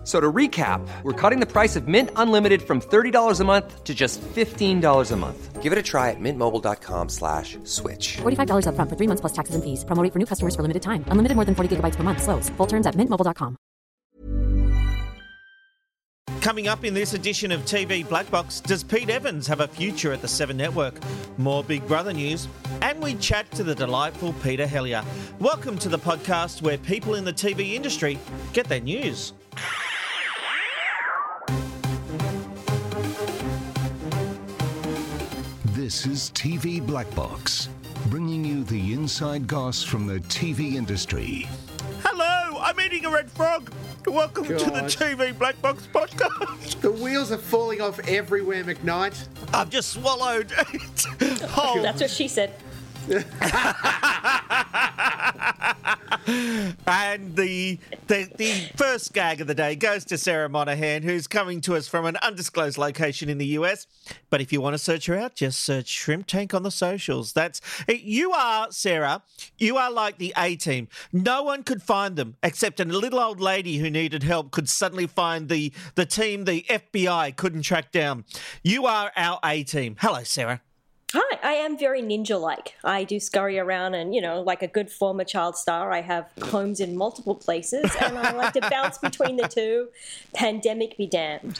F- So to recap, we're cutting the price of Mint Unlimited from $30 a month to just $15 a month. Give it a try at mintmobile.com slash switch. $45 upfront for three months plus taxes and fees. Promo rate for new customers for limited time. Unlimited more than 40 gigabytes per month. Slows. Full terms at mintmobile.com. Coming up in this edition of TV Black Box, does Pete Evans have a future at the Seven Network? More Big Brother news, and we chat to the delightful Peter Hellier. Welcome to the podcast where people in the TV industry get their news. This is TV Black Box, bringing you the inside goss from the TV industry. Hello, I'm eating a red frog. Welcome to the TV Black Box podcast. The wheels are falling off everywhere, McKnight. I've just swallowed whole That's oh. what she said. And the, the the first gag of the day goes to Sarah Monahan, who's coming to us from an undisclosed location in the US. But if you want to search her out, just search Shrimp Tank on the socials. That's you are Sarah. You are like the A team. No one could find them except a little old lady who needed help could suddenly find the the team the FBI couldn't track down. You are our A team. Hello, Sarah. Hi, I am very ninja like. I do scurry around and, you know, like a good former child star, I have homes in multiple places and I like to bounce between the two. Pandemic be damned.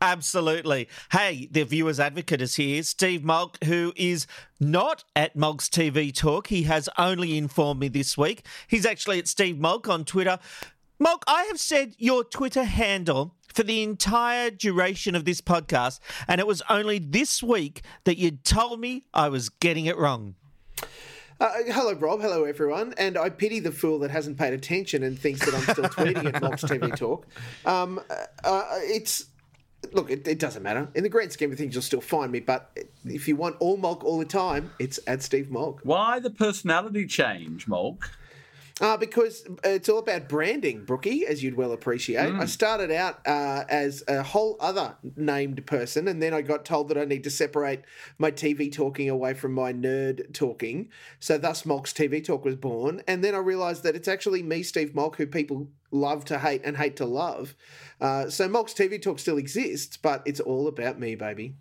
Absolutely. Hey, the viewer's advocate is here, Steve Mulk, who is not at Mulk's TV Talk. He has only informed me this week. He's actually at Steve Mulk on Twitter. Mulk, I have said your Twitter handle for the entire duration of this podcast, and it was only this week that you told me I was getting it wrong. Uh, hello, Rob. Hello, everyone. And I pity the fool that hasn't paid attention and thinks that I'm still tweeting at Mob's TV Talk. Um, uh, it's look, it, it doesn't matter. In the grand scheme of things, you'll still find me. But if you want all Mulk all the time, it's at Steve Mulk. Why the personality change, Mulk? Uh, because it's all about branding, Brookie, as you'd well appreciate. I started out uh, as a whole other named person, and then I got told that I need to separate my TV talking away from my nerd talking. So, thus, Mulk's TV Talk was born. And then I realised that it's actually me, Steve Mulk, who people love to hate and hate to love. Uh, so, Mulk's TV Talk still exists, but it's all about me, baby.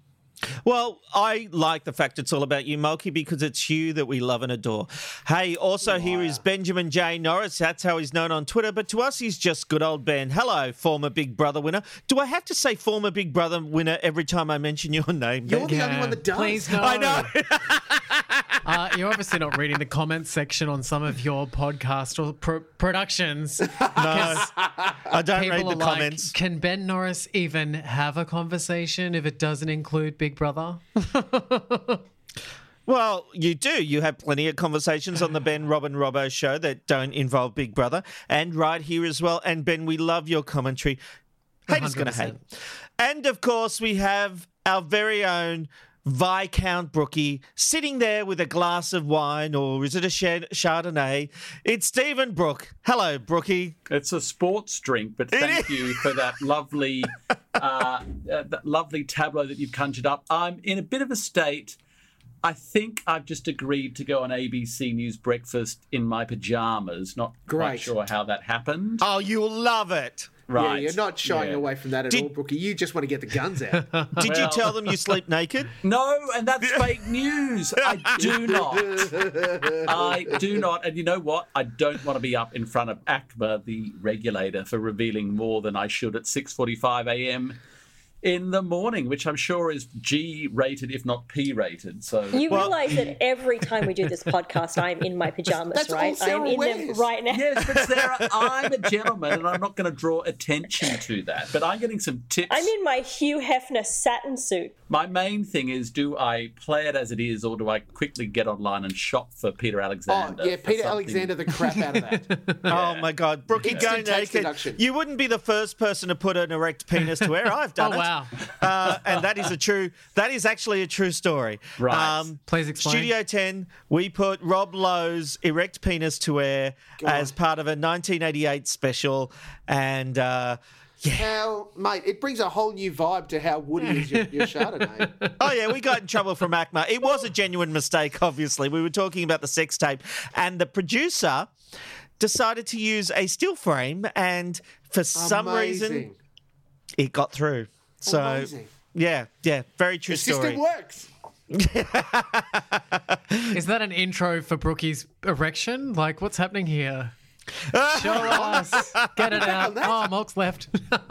Well, I like the fact it's all about you, Mulky, because it's you that we love and adore. Hey, also here is Benjamin J. Norris. That's how he's known on Twitter, but to us, he's just good old Ben. Hello, former Big Brother winner. Do I have to say former Big Brother winner every time I mention your name? You're Ben? the only one that does. Please no. I know. Uh, you're obviously not reading the comments section on some of your podcast or pro- productions. no, I don't read the are like, comments. can Ben Norris even have a conversation if it doesn't include Big Brother? Well, you do. You have plenty of conversations on the Ben Robin Robbo show that don't involve Big Brother, and right here as well. And Ben, we love your commentary. Haters gonna hate. And of course, we have our very own Viscount Brookie sitting there with a glass of wine, or is it a Chardonnay? It's Stephen Brook. Hello, Brookie. It's a sports drink, but thank you for that lovely, uh, uh, that lovely tableau that you've conjured up. I'm in a bit of a state. I think I've just agreed to go on ABC News Breakfast in my pajamas. Not quite sure how that happened. Oh, you'll love it. Right. Yeah, you're not shying Yeah. away from that at Did- all, Brookie. You just want to get the guns out. Did you tell them you sleep naked? No, and that's fake news. I do not. I do not. And you know what? I don't want to be up in front of ACMA, the regulator, for revealing more than I should at 6:45 a.m. in the morning, which I'm sure is G rated, if not P rated. So You realise that every time we do this podcast, I'm in my pajamas, That's all right? Sarah I'm in them right now. yes, but Sarah, I'm a gentleman, and I'm not going to draw attention to that. But I'm getting some tips. I'm in my Hugh Hefner satin suit. My main thing is: do I play it as it is, or do I quickly get online and shop for Peter Alexander? Oh, Alexander? yeah, Peter something- Alexander, the crap out of that. Oh my God, Brookie, go Instant naked. deduction. You wouldn't be the first person to put an erect penis to air. I've done Oh, it. wow. Uh, and that is a true. That is actually a true story. Right. Um, Right. Please explain. Studio Ten. We put Rob Lowe's erect penis to air as part of a 1988 special, and. Uh, yeah. How, mate, it brings a whole new vibe to how Woody is your, your Chardonnay. Oh yeah, we got in trouble from ACMA. It was a genuine mistake. Obviously, we were talking about the sex tape, and the producer decided to use a still frame, and for some reason, it got through. So Amazing. yeah, yeah, very true The story. system works. Is that an intro for Brookie's erection? Like, what's happening here? Show us. Get it out. Oh, Mock's left.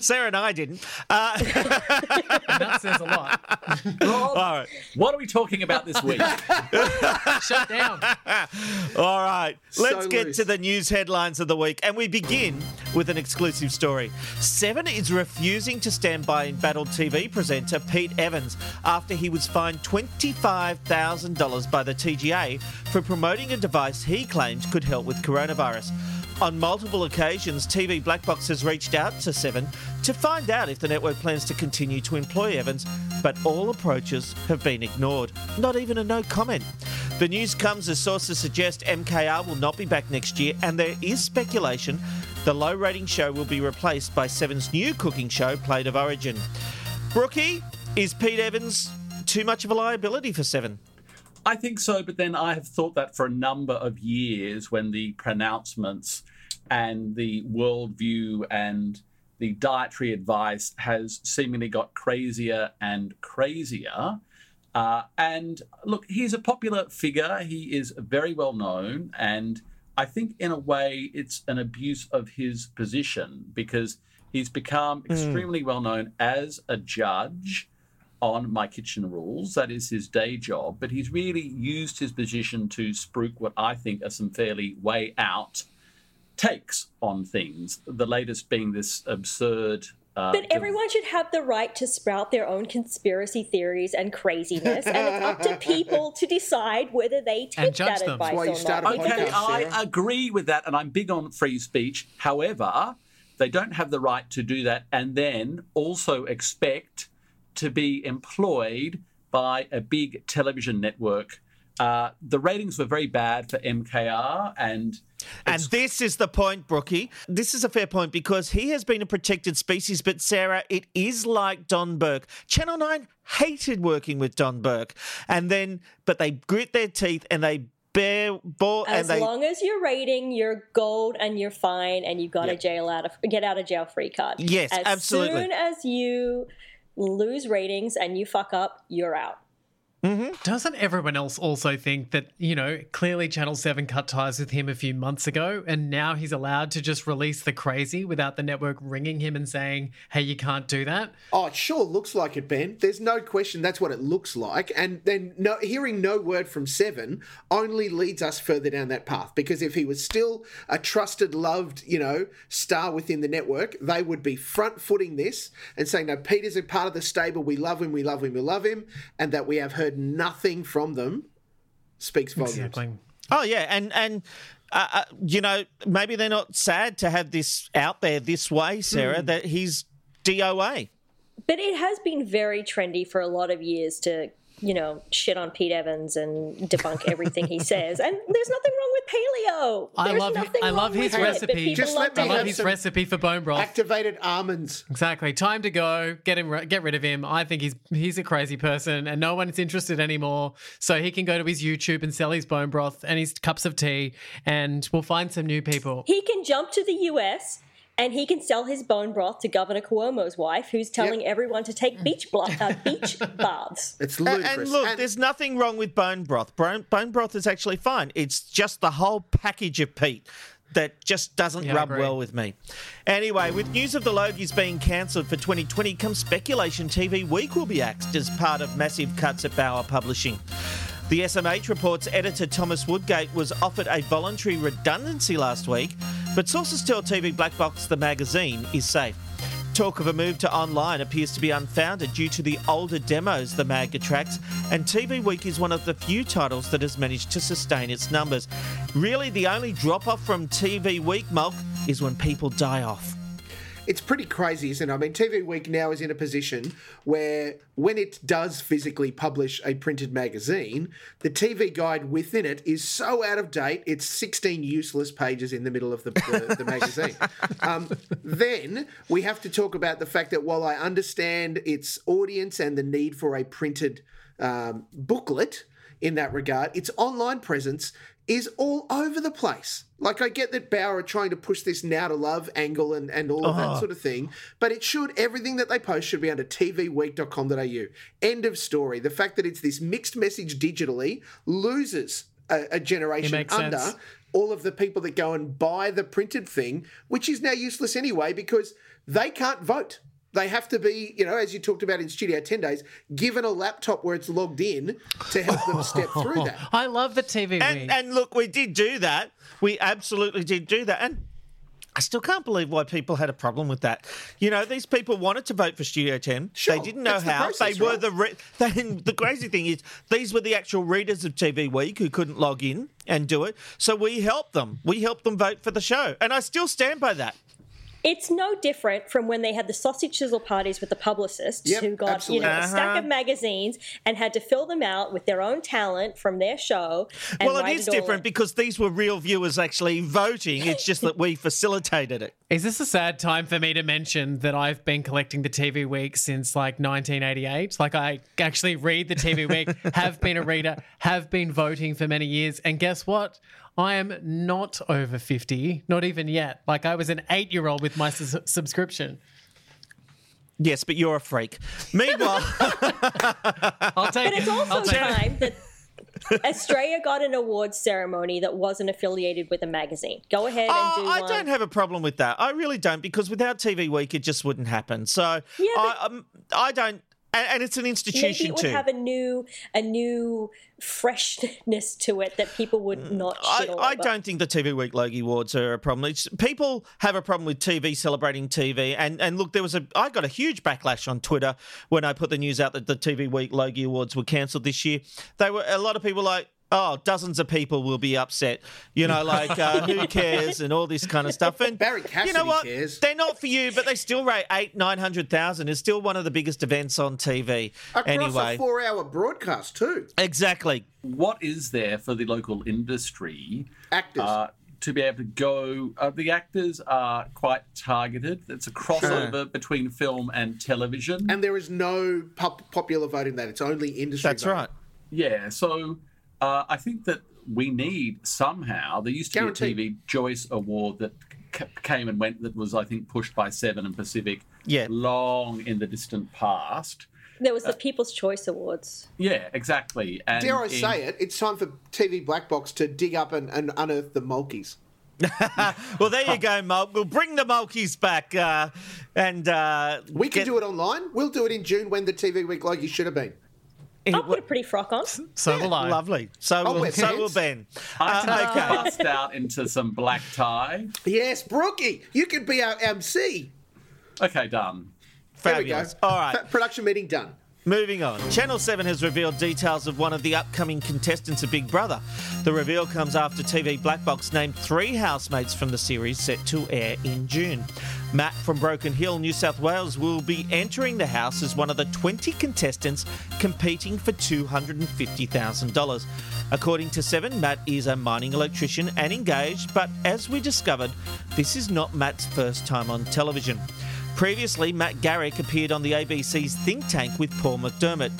Sarah and I didn't. Uh, that says a lot. all right, What are we talking about this week? Shut down. all right. Let's So get loose. to the news headlines of the week, and we begin with an exclusive story. Seven is refusing to stand by embattled TV presenter Pete Evans after he was fined twenty-five thousand dollars by the TGA for promoting a device he claimed could help with coronavirus. On multiple occasions, TV Black Box has reached out to Seven to find out if the network plans to continue to employ Evans, but all approaches have been ignored. Not even a no comment. The news comes as sources suggest MKR will not be back next year, and there is speculation the low rating show will be replaced by Seven's new cooking show, Plate of Origin. Brookie, is Pete Evans too much of a liability for Seven? I think so, but then I have thought that for a number of years when the pronouncements and the worldview and the dietary advice has seemingly got crazier and crazier. Uh, and look, he's a popular figure. He is very well known. And I think, in a way, it's an abuse of his position because he's become extremely well known as a judge on My Kitchen Rules. That is his day job. But he's really used his position to spruik what I think are some fairly way out takes on things. The latest being this absurd. Uh, But everyone should have the right to sprout their own conspiracy theories and craziness, and it's up to people to decide whether they take judge that them. advice That's why you or start not. a Okay, I agree with that, and I'm big on free speech. However, they don't have the right to do that and then also expect to be employed by a big television network. Uh, the ratings were very bad for MKR, and And this is the point, Brookie. This is a fair point because he has been a protected species, but Sarah, it is like Don Burke. Channel 9 hated working with Don Burke. And then, but they grit their teeth and they bear, bore, and as they. long as you're rating, you're gold and you're fine, and you got a jail out of get out of jail free card. Yes, as absolutely. soon as you lose ratings and you fuck up, you're out. Mm-hmm. Doesn't everyone else also think that, you know, clearly Channel 7 cut ties with him a few months ago and now he's allowed to just release the crazy without the network ringing him and saying, hey, you can't do that? Oh, it sure looks like it, Ben. There's no question that's what it looks like. And then no, hearing no word from Seven only leads us further down that path. Because if he was still a trusted, loved, you know, star within the network, they would be front footing this and saying, no, Peter's a part of the stable. We love him, we love him, we love him. And that we have heard nothing from them speaks volumes. Exactly. Oh, yeah. And, and, uh, uh, you know, maybe they're not sad to have this out there this way, Sarah, that he's DOA. But it has been very trendy for a lot of years to, you know, shit on Pete Evans and debunk everything he says. And there's nothing wrong with paleo. I There's love nothing I wrong love his it, recipe. Just let me I love have his recipe for bone broth. Activated almonds. Exactly. Time to go. Get him. Get rid of him. I think he's he's a crazy person, and no one's interested anymore. So he can go to his YouTube and sell his bone broth and his cups of tea, and we'll find some new people. He can jump to the US and he can sell his bone broth to Governor Cuomo's wife, who's telling everyone to take beach, blo- uh, beach baths. It's And, ludicrous. and look, And- there's nothing wrong with bone broth. Bone, bone broth is actually fine. It's just the whole package of Pete that just doesn't Yeah, rub well with me. Anyway, with news of the Logies being cancelled for 2020 comes speculation TV Week will be axed as part of massive cuts at Bauer Publishing. The SMH reports editor Thomas Woodgate was offered a voluntary redundancy last week, but sources tell TV Black Box the magazine is safe. Talk of a move to online appears to be unfounded due to the older demos the mag attracts, and TV Week is one of the few titles that has managed to sustain its numbers. Really, the only drop off from TV Week, Mulk, is when people die off. It's pretty crazy, isn't it? I mean, TV Week now is in a position where when it does physically publish a printed magazine, the TV guide within it is so out of date, it's 16 useless pages in the middle of the, the, the magazine. Um, then we have to talk about the fact that while I understand its audience and the need for a printed um, booklet in that regard, its online presence is all over the place. Like I get that Bauer are trying to push this now to love angle and, and all of that uh-huh. sort of thing, but it should everything that they post should be under tvweek.com.au. End of story. The fact that it's this mixed message digitally loses a, a generation under sense. all of the people that go and buy the printed thing, which is now useless anyway because they can't vote. They have to be, you know, as you talked about in Studio 10 Days, given a laptop where it's logged in to help them step through that. I love the TV Week. And, and look, we did do that. We absolutely did do that. And I still can't believe why people had a problem with that. You know, these people wanted to vote for Studio 10. Sure, they didn't know that's the how. process, they were right? the re- they, the crazy thing is these were the actual readers of TV Week who couldn't log in and do it. So we helped them. We helped them vote for the show. And I still stand by that. It's no different from when they had the sausage sizzle parties with the publicists Yep, who got absolutely. you know a stack Uh-huh. of magazines and had to fill them out with their own talent from their show. And well, it write is all different in. because these were real viewers actually voting. It's just that we facilitated it. Is this a sad time for me to mention that I've been collecting the TV Week since like 1988? Like, I actually read the TV Week, have been a reader, have been voting for many years. And guess what? I am not over 50, not even yet. Like, I was an eight year old with my sus- subscription. Yes, but you're a freak. Meanwhile, I'll take But it's also take it. time that Australia got an awards ceremony that wasn't affiliated with a magazine. Go ahead and Oh, do I one. don't have a problem with that. I really don't because without TV Week, it just wouldn't happen. So Yeah, I, but- um, I don't, and, and it's an Maybe institution it would too. have a new a new freshness to it that people would mm, not I, I don't think the TV Week Logie Awards are a problem. It's, people have a problem with TV celebrating TV, and and look, there was a I got a huge backlash on Twitter when I put the news out that the TV Week Logie Awards were cancelled this year. They were a lot of people like. Oh, dozens of people will be upset. You know, like uh, who cares and all this kind of stuff. And Barrie you Cassidy know what? cares. They're not for you, but they still rate eight, nine hundred thousand. It's still one of the biggest events on TV. Across anyway, a four-hour broadcast too. exactly. What is there for the local industry Actors. uh, to be able to go? Uh, the actors are quite targeted. It's a crossover between film and television. and there is no pop- popular vote in that. It's only industry. That's vote. right. Yeah, so uh, I think that we need somehow. There used to Guaranteed. be a TV Joyce Award that c- came and went that was, I think, pushed by Seven and Pacific Yeah. long in the distant past. There was the People's Choice Awards. Yeah, exactly. And Dare I in- say it? It's time for TV Black Box to dig up and, and unearth the Mulkeys. Well, there you go, Mulk. We'll bring the Mulkeys back, uh, and uh, We can get- do it online. We'll do it in June when the TV Week Logie should have been. I'll put a pretty frock on. So will I. Lovely. So I'll will, wear so will. Ben. I Uh, can okay. bust out into some black tie. Yes, Brookie, you could be our MC. Okay, done. There we go. Fabulous. All right. Fa- production meeting done. Moving on. Channel 7 has revealed details of one of the upcoming contestants of Big Brother. The reveal comes after TV Black Box named three housemates from the series set to air in June. Matt from Broken Hill, New South Wales, will be entering the house as one of the 20 contestants competing for $250,000. According to Seven, Matt is a mining electrician and engaged, but as we discovered, this is not Matt's first time on television. Previously, Matt Garrick appeared on the ABC's Think Tank with Paul McDermott.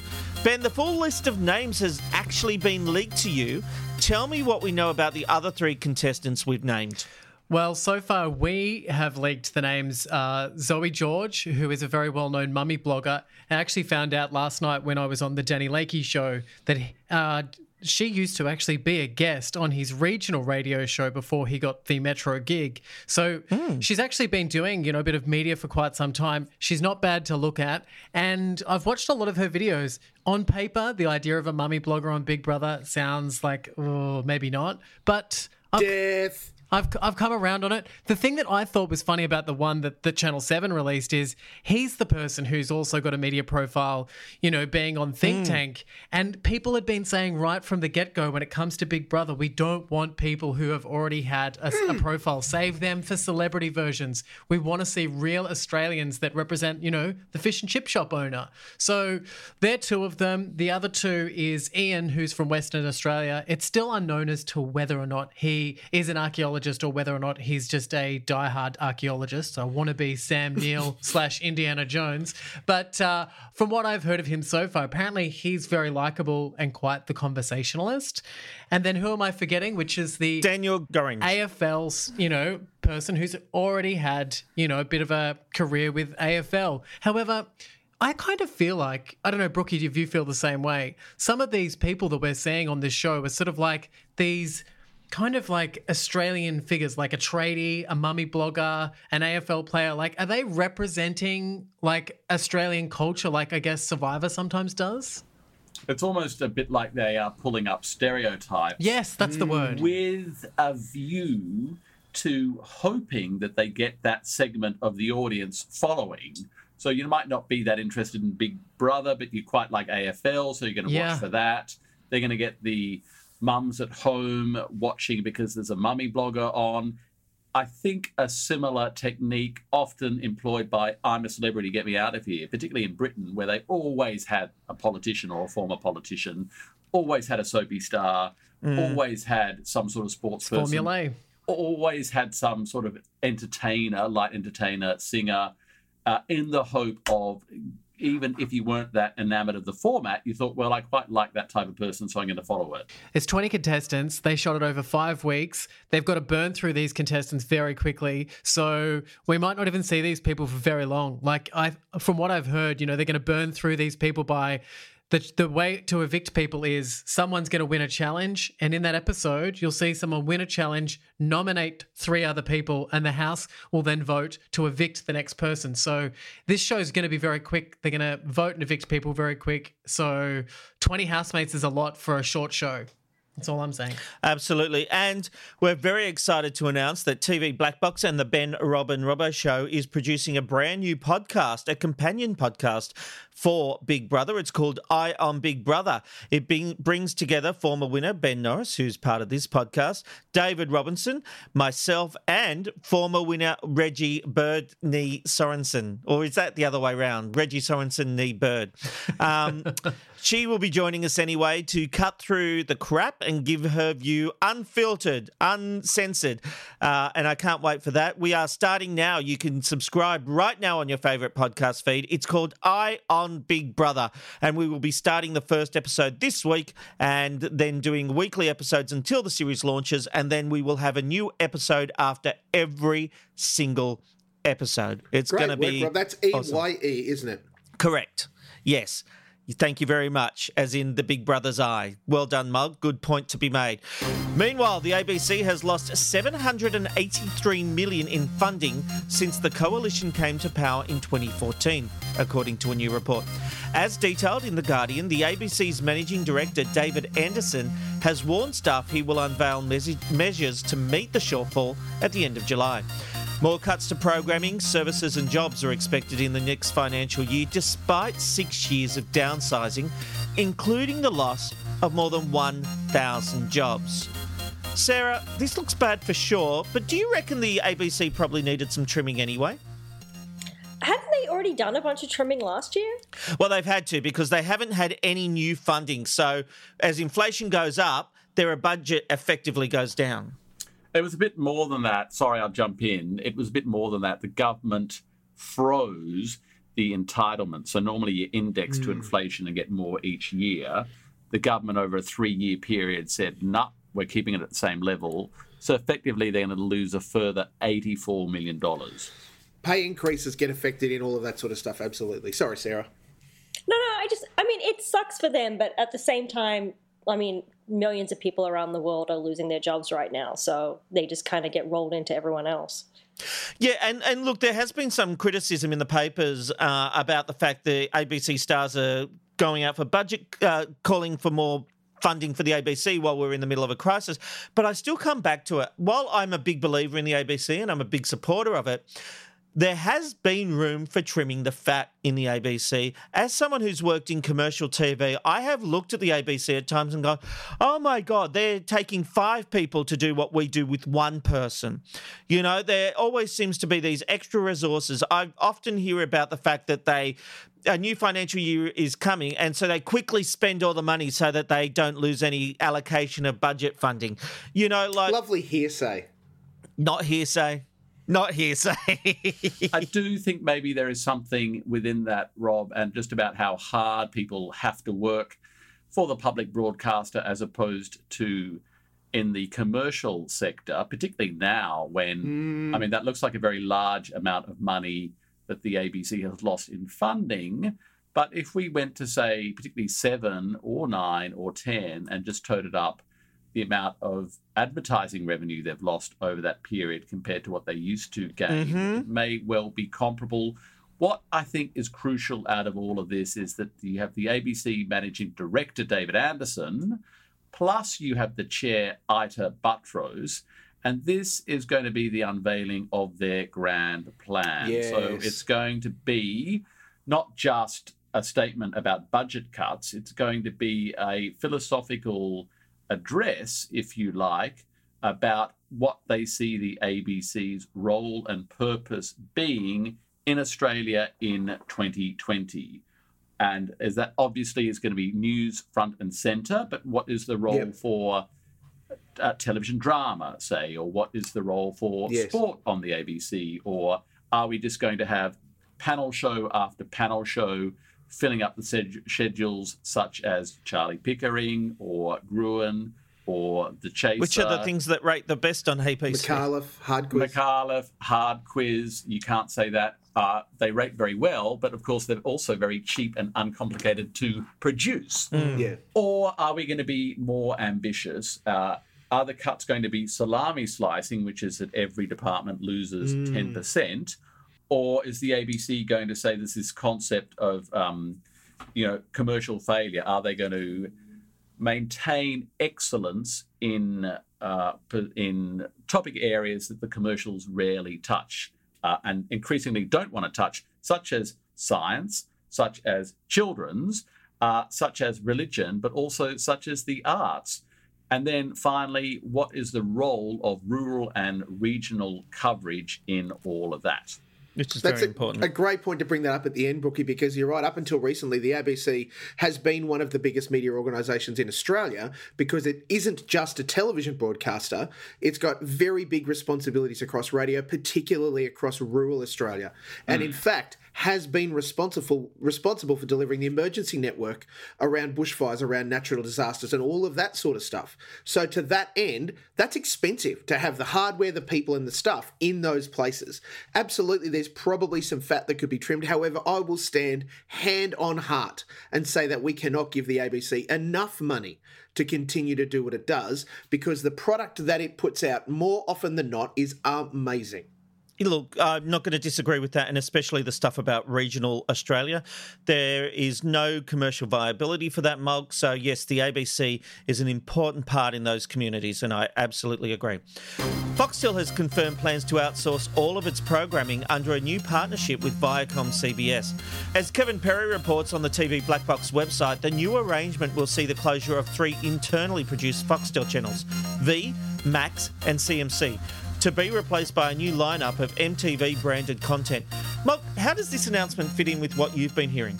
Ben, the full list of names has actually been leaked to you. Tell me what we know about the other three contestants we've named. Well, so far we have leaked the names uh, Zoe George, who is a very well known mummy blogger. I actually found out last night when I was on the Danny Lakey show that uh, she used to actually be a guest on his regional radio show before he got the Metro gig. So hmm. she's actually been doing, you know, a bit of media for quite some time. She's not bad to look at. And I've watched a lot of her videos. On paper, the idea of a mummy blogger on Big Brother sounds like, oh, maybe not. But Death. I've, I've come around on it. The thing that I thought was funny about the one that, that Channel 7 released is he's the person who's also got a media profile, you know, being on Think mm. Tank. And people had been saying right from the get go when it comes to Big Brother, we don't want people who have already had a, a mm. profile. Save them for celebrity versions. We want to see real Australians that represent, you know, the fish and chip shop owner. So they're two of them. The other two is Ian, who's from Western Australia. It's still unknown as to whether or not he is an archaeologist or whether or not he's just a diehard archaeologist. I want to be Sam Neill slash Indiana Jones. But uh, from what I've heard of him so far, apparently he's very likable and quite the conversationalist. And then who am I forgetting? Which is the Daniel Gorringe. AFL's, you know, person who's already had, you know, a bit of a career with AFL. However, I kind of feel like, I don't know, Brookie, if you feel the same way, some of these people that we're seeing on this show are sort of like these kind of like Australian figures, like a tradie, a mummy blogger, an AFL player. Like, are they representing like Australian culture, like I guess Survivor sometimes does? It's almost a bit like they are pulling up stereotypes. Yes, that's the word. With a view to hoping that they get that segment of the audience following. So you might not be that interested in Big Brother, but you quite like AFL, so you're going to Yeah. watch for that. They're going to get the mums at home watching because there's a mummy blogger on. I think a similar technique often employed by I'm a celebrity, get me out of here, particularly in Britain, where they always had a politician or a former politician, always had a soapy star, always had some sort of sports person Formula always had some sort of entertainer, light entertainer, singer, uh, in the hope of even if you weren't that enamored of the format, you thought, well, I quite like that type of person, so I'm going to follow it. It's 20 contestants. They shot it over five weeks. They've got to burn through these contestants very quickly. So we might not even see these people for very long. Like I, from what I've heard, you know, they're going to burn through these people by the, the way to evict people is someone's going to win a challenge. And in that episode, you'll see someone win a challenge, nominate three other people, and the House will then vote to evict the next person. So this show is going to be very quick. They're going to vote and evict people very quick. So 20 housemates is a lot for a short show. That's all I'm saying. Absolutely. And we're very excited to announce that TV Black Box and the Ben Robin Robbo Show is producing a brand new podcast, a companion podcast for Big Brother. It's called Eye on Big Brother. It brings together former winner Ben Norris, who's part of this podcast, David Robinson, myself, and former winner Reggie Bird Knee Sorensen. Or is that the other way around? Reggie Sorensen Knee Bird. Um, she will be joining us anyway to cut through the crap and give her view unfiltered, uncensored. Uh, and I can't wait for that. We are starting now. You can subscribe right now on your favorite podcast feed. It's called Eye on Big Brother. And we will be starting the first episode this week and then doing weekly episodes until the series launches. And then we will have a new episode after every single episode. It's going to be. Rob. That's E. Y E, isn't it? Correct. Yes. Thank you very much, as in the Big Brother's eye. Well done, Mug. Good point to be made. Meanwhile, the ABC has lost 783 million in funding since the coalition came to power in 2014, according to a new report. As detailed in The Guardian, the ABC's managing director, David Anderson, has warned staff he will unveil measures to meet the shortfall at the end of July. More cuts to programming, services, and jobs are expected in the next financial year, despite six years of downsizing, including the loss of more than 1,000 jobs. Sarah, this looks bad for sure, but do you reckon the ABC probably needed some trimming anyway? Hadn't they already done a bunch of trimming last year? Well, they've had to because they haven't had any new funding. So as inflation goes up, their budget effectively goes down. It was a bit more than that. Sorry, I'll jump in. It was a bit more than that. The government froze the entitlement. So normally you index to hmm. inflation and get more each year. The government over a three year period said, nah, we're keeping it at the same level. So effectively, they're going to lose a further $84 million. Pay increases get affected in all of that sort of stuff. Absolutely. Sorry, Sarah. No, no, I just, I mean, it sucks for them, but at the same time, I mean, millions of people around the world are losing their jobs right now, so they just kind of get rolled into everyone else. Yeah, and, and look, there has been some criticism in the papers uh, about the fact that ABC stars are going out for budget, uh, calling for more funding for the ABC while we're in the middle of a crisis. But I still come back to it. While I'm a big believer in the ABC and I'm a big supporter of it, there has been room for trimming the fat in the ABC. As someone who's worked in commercial TV, I have looked at the ABC at times and gone, oh my God, they're taking five people to do what we do with one person. You know, there always seems to be these extra resources. I often hear about the fact that they a new financial year is coming, and so they quickly spend all the money so that they don't lose any allocation of budget funding. You know, like lovely hearsay. Not hearsay. Not hearsay. I do think maybe there is something within that, Rob, and just about how hard people have to work for the public broadcaster as opposed to in the commercial sector, particularly now when, mm. I mean, that looks like a very large amount of money that the ABC has lost in funding. But if we went to, say, particularly seven or nine or 10 and just toted up the amount of advertising revenue they've lost over that period compared to what they used to gain, mm-hmm. may well be comparable. What I think is crucial out of all of this is that you have the ABC managing director, David Anderson, plus you have the chair, Ita Buttrose. And this is going to be the unveiling of their grand plan. Yes. So it's going to be not just a statement about budget cuts, it's going to be a philosophical address, if you like, about what they see the ABC's role and purpose being in Australia in 2020. And as that obviously is going to be news front and center, but what is the role yep. for uh, television drama, say, or what is the role for yes. sport on the ABC, or are we just going to have panel show after panel show filling up the sed- schedules, such as Charlie Pickering or Gruen or The Chaser? Which are the things that rate the best on ABC? Micallef, Hard Quiz. Micallef, Hard Quiz. You can't say that. Uh, they rate very well, but of course they're also very cheap and uncomplicated to produce. Mm. Yeah. Or are we going to be more ambitious? Uh, are the cuts going to be salami slicing, which is that every department loses mm. 10%? Or is the ABC going to say there's this concept of, um, you know, commercial failure? Are they going to maintain excellence in uh, in topic areas that the commercials rarely touch uh, and increasingly don't want to touch, such as science, such as children's, uh, such as religion, but also such as the arts. And then finally, what is the role of rural and regional coverage in all of that? Which is That's very a, important. A great point to bring that up at the end, Brookie, because you're right. Up until recently, the ABC has been one of the biggest media organisations in Australia because it isn't just a television broadcaster. It's got very big responsibilities across radio, particularly across rural Australia. And mm. in fact, has been responsible responsible for delivering the emergency network around bushfires, around natural disasters, and all of that sort of stuff. So to that end, that's expensive to have the hardware, the people, and the stuff in those places. Absolutely, there's probably some fat that could be trimmed. However, I will stand hand on heart and say that we cannot give the ABC enough money to continue to do what it does because the product that it puts out more often than not is amazing. Look, I'm not going to disagree with that, and especially the stuff about regional Australia. There is no commercial viability for that mug. So, yes, the ABC is an important part in those communities, and I absolutely agree. Foxtel has confirmed plans to outsource all of its programming under a new partnership with Viacom CBS. As Kevin Perry reports on the TV Black Box website, the new arrangement will see the closure of three internally produced Foxtel channels V, Max, and CMC to be replaced by a new lineup of MTV branded content. Mark, how does this announcement fit in with what you've been hearing?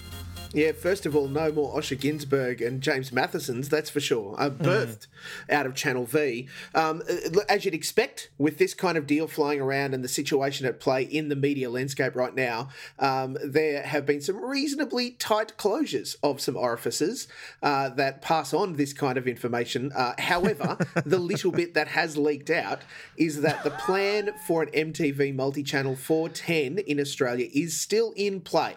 Yeah, first of all, no more Osher Günsberg and James Mathison's, that's for sure. Uh, birthed mm. out of Channel V. Um, uh, as you'd expect, with this kind of deal flying around and the situation at play in the media landscape right now, um, there have been some reasonably tight closures of some orifices uh, that pass on this kind of information. Uh, however, the little bit that has leaked out is that the plan for an MTV multi channel 410 in Australia is still in play,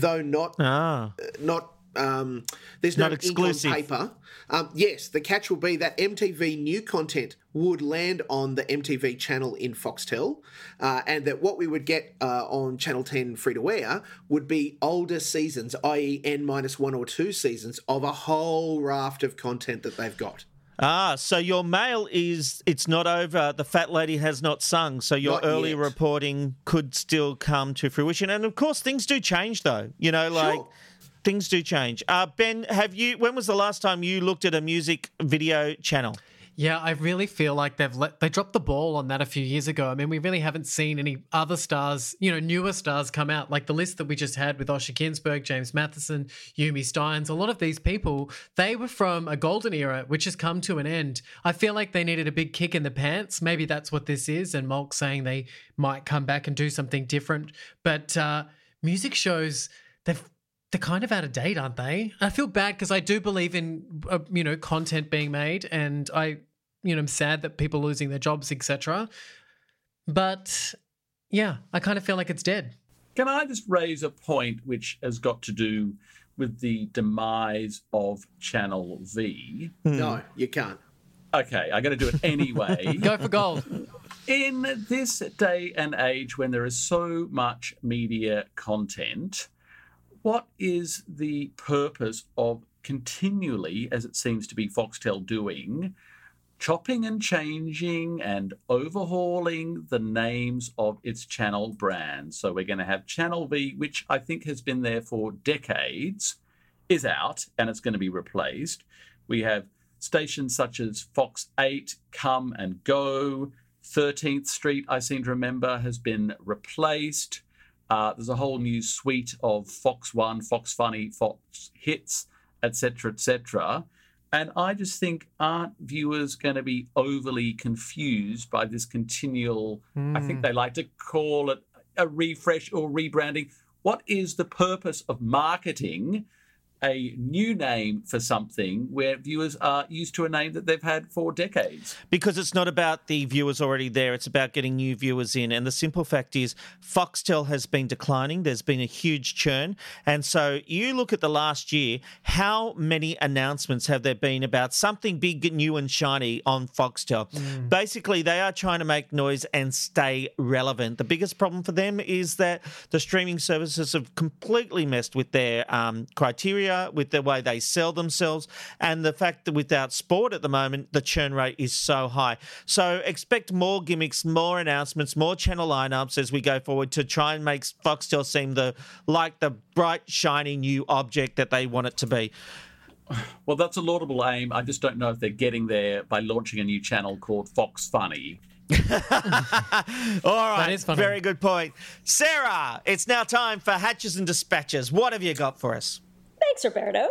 though not. Ah not um, there's no Not exclusive. paper. Um, yes, the catch will be that MTV new content would land on the MTV channel in Foxtel, uh, and that what we would get uh, on Channel 10 free to air would be older seasons, i.e., N minus one or two seasons of a whole raft of content that they've got. Ah, so your mail is it's not over. The fat lady has not sung. So your Not early yet. reporting could still come to fruition. And of course, things do change, though. You know, like Sure. things do change. Uh, ben, have you? When was the last time you looked at a music video channel? Yeah, I really feel like they've let they dropped the ball on that a few years ago. I mean, we really haven't seen any other stars, you know, newer stars come out. Like the list that we just had with Osher Günsberg, James Mathison, Yumi Stynes, a lot of these people, they were from a golden era, which has come to an end. I feel like they needed a big kick in the pants. Maybe that's what this is. And Mulk saying they might come back and do something different. But uh, music shows, they've they're kind of out of date, aren't they? I feel bad because I do believe in uh, you know content being made, and I you know I'm sad that people are losing their jobs, etc. But yeah, I kind of feel like it's dead. Can I just raise a point which has got to do with the demise of Channel V? No, you can't. Okay, I'm going to do it anyway. Go for gold. In this day and age when there is so much media content, what is the purpose of continually, as it seems to be Foxtel doing, chopping and changing and overhauling the names of its channel brands? So we're going to have Channel V, which I think has been there for decades, is out and it's going to be replaced. We have stations such as Fox 8 come and go. 13th Street, I seem to remember, has been replaced. Uh, there's a whole new suite of Fox One, Fox Funny, Fox Hits, etc., etc. And I just think, aren't viewers going to be overly confused by this continual? I think they like to call it a refresh or rebranding. What is the purpose of marketing a new name for something where viewers are used to a name that they've had for decades? Because it's not about the viewers already there, it's about getting new viewers in. And the simple fact is, Foxtel has been declining. There's been a huge churn. And so you look at the last year, how many announcements have there been about something big, new, and shiny on Foxtel? Basically, they are trying to make noise and stay relevant. The biggest problem for them is that the streaming services have completely messed with their um, criteria, with the way they sell themselves, and the fact that without sport at the moment, the churn rate is so high. So expect more gimmicks, more announcements, more channel lineups as we go forward to try and make Foxtel seem the like the bright, shiny new object that they want it to be. Well, that's a laudable aim. I just don't know if they're getting there by launching a new channel called Fox Funny. All right, is funny. very good point. Sarah, it's now time for Hatches and Dispatches. What have you got for us? Thanks, Roberto.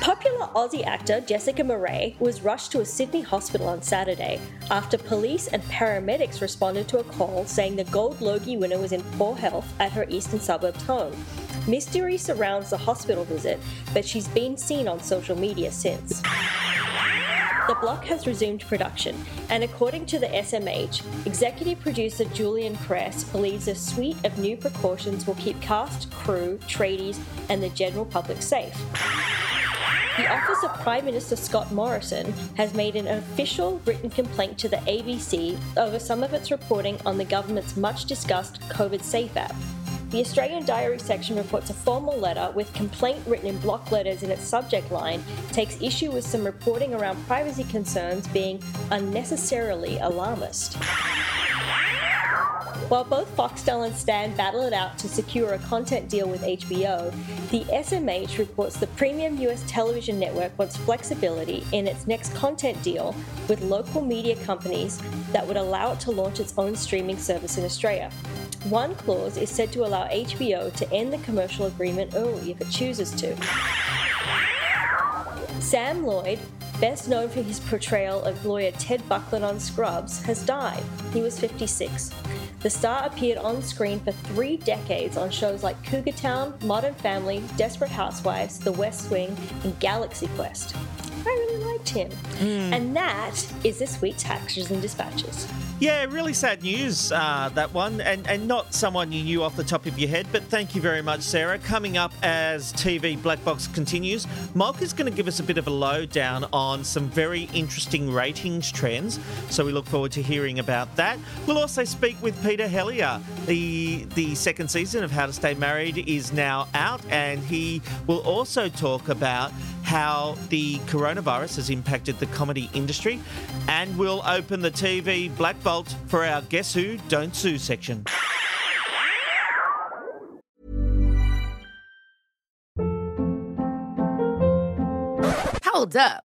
Popular Aussie actor Jessica Marais was rushed to a Sydney hospital on Saturday after police and paramedics responded to a call saying the Gold Logie winner was in poor health at her eastern suburbs home. Mystery surrounds the hospital visit, but she's been seen on social media since. The block has resumed production, and according to the SMH, executive producer Julian Cress believes a suite of new precautions will keep cast, crew, tradies, and the general public safe. The Office of Prime Minister Scott Morrison has made an official written complaint to the ABC over some of its reporting on the government's much discussed COVID Safe app. The Australian Diary section reports a formal letter with complaint written in block letters in its subject line takes issue with some reporting around privacy concerns being unnecessarily alarmist. While both Foxtel and Stan battle it out to secure a content deal with HBO, the SMH reports the premium US television network wants flexibility in its next content deal with local media companies that would allow it to launch its own streaming service in Australia. One clause is said to allow HBO to end the commercial agreement early if it chooses to. Sam Lloyd, best known for his portrayal of lawyer Ted Buckland on Scrubs, has died. He was 56. The star appeared on screen for three decades on shows like Cougar Town, Modern Family, Desperate Housewives, The West Wing, and Galaxy Quest. I really like Tim. And that is this week's Hatches and Dispatches. Yeah, really sad news, uh, that one, and, and not someone you knew off the top of your head, but thank you very much, Sarah. Coming up as TV Black Box continues, Mulk is going to give us a bit of a lowdown on some very interesting ratings trends, so we look forward to hearing about that. We'll also speak with Peter Hellier. The, the second season of How to Stay Married is now out, and he will also talk about how the coronavirus has impacted the comedy industry, and we'll open the TV Black Bolt for our Guess Who Don't Sue section. Hold up.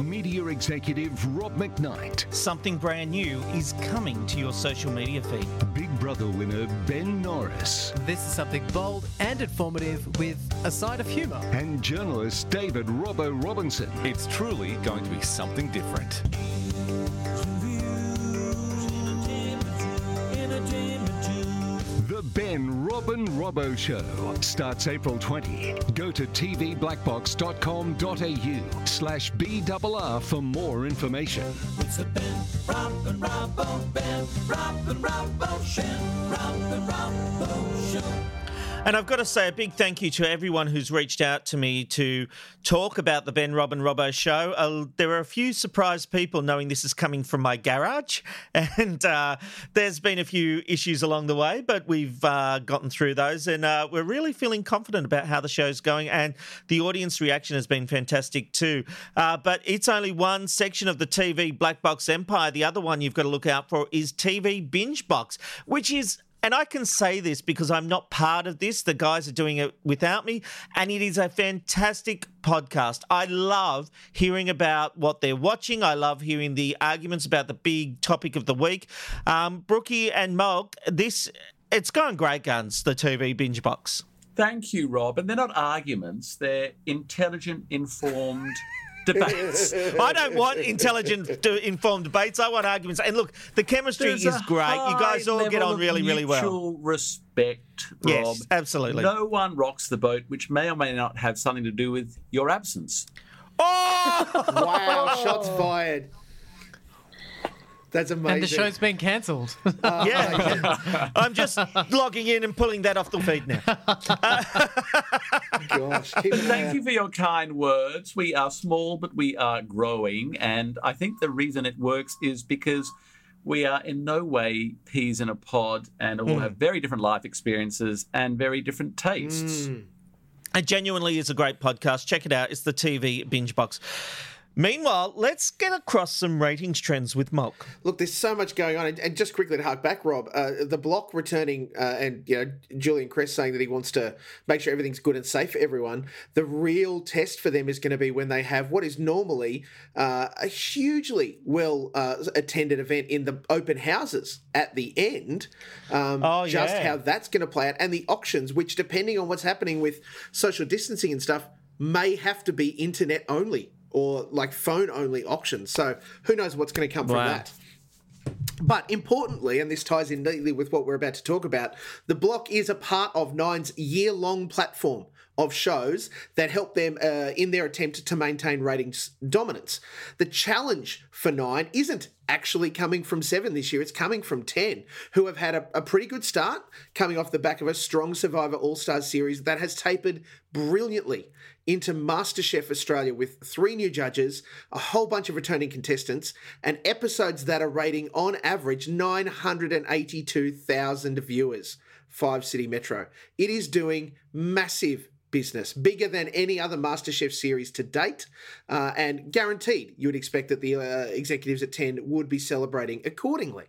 Media executive Rob McKnight. Something brand new is coming to your social media feed. Big Brother winner Ben Norris. This is something bold and informative with a side of humour. And journalist David Robbo Robinson. It's truly going to be something different. Ben Robin Robbo Show starts April 20. Go to tvblackbox.com.au slash BRR for more information. It's the Ben Robin Robbo, Ben Robin Robbo Show, Robin Robbo Show. And I've got to say a big thank you to everyone who's reached out to me to talk about the Ben Robin Robbo show. Uh, there are a few surprised people knowing this is coming from my garage, and uh, there's been a few issues along the way, but we've uh, gotten through those, and uh, we're really feeling confident about how the show's going, and the audience reaction has been fantastic too. Uh, but it's only one section of the TV Black Box Empire. The other one you've got to look out for is TV Binge Box, which is and I can say this because I'm not part of this. The guys are doing it without me, and it is a fantastic podcast. I love hearing about what they're watching. I love hearing the arguments about the big topic of the week. Um, Brookie and Mulk, this it's going great guns. The TV binge box. Thank you, Rob. And they're not arguments; they're intelligent, informed debates. I don't want intelligent, informed debates. I want arguments. And look, the chemistry There's is great. You guys all get on really, really well. Mutual respect, Rob. Yes, absolutely. No one rocks the boat, which may or may not have something to do with your absence. Oh! Wow, shots fired. That's amazing. And the show's been cancelled. Oh, yeah, I'm just logging in and pulling that off the feed now. Gosh, keep an eye Thank you for your kind words. We are small, but we are growing. And I think the reason it works is because we are in no way peas in a pod and all hmm. have very different life experiences and very different tastes. Hmm. It genuinely is a great podcast. Check it out. It's the TV binge box. Meanwhile, let's get across some ratings trends with Mulk. Look, there's so much going on, and, and just quickly to hark back, Rob, uh, the block returning, uh, and you know Julian Cress saying that he wants to make sure everything's good and safe for everyone. The real test for them is going to be when they have what is normally uh, a hugely well uh, attended event in the open houses at the end. Um, Oh, just yeah. how that's going to play out, and the auctions, which depending on what's happening with social distancing and stuff, may have to be internet only or like phone only auctions. So who knows what's going to come from that. But importantly, and this ties in neatly with what we're about to talk about, the block is a part of Nine's year long platform of shows that help them uh, in their attempt to maintain ratings dominance. The challenge for Nine isn't actually coming from Seven this year, it's coming from 10, who have had a, a pretty good start coming off the back of a strong Survivor All Stars series that has tapered brilliantly into MasterChef Australia with three new judges, a whole bunch of returning contestants, and episodes that are rating on average 982,000 viewers. Five City Metro. It is doing massive business, bigger than any other MasterChef series to date, uh, and guaranteed you would expect that the uh, executives at 10 would be celebrating accordingly.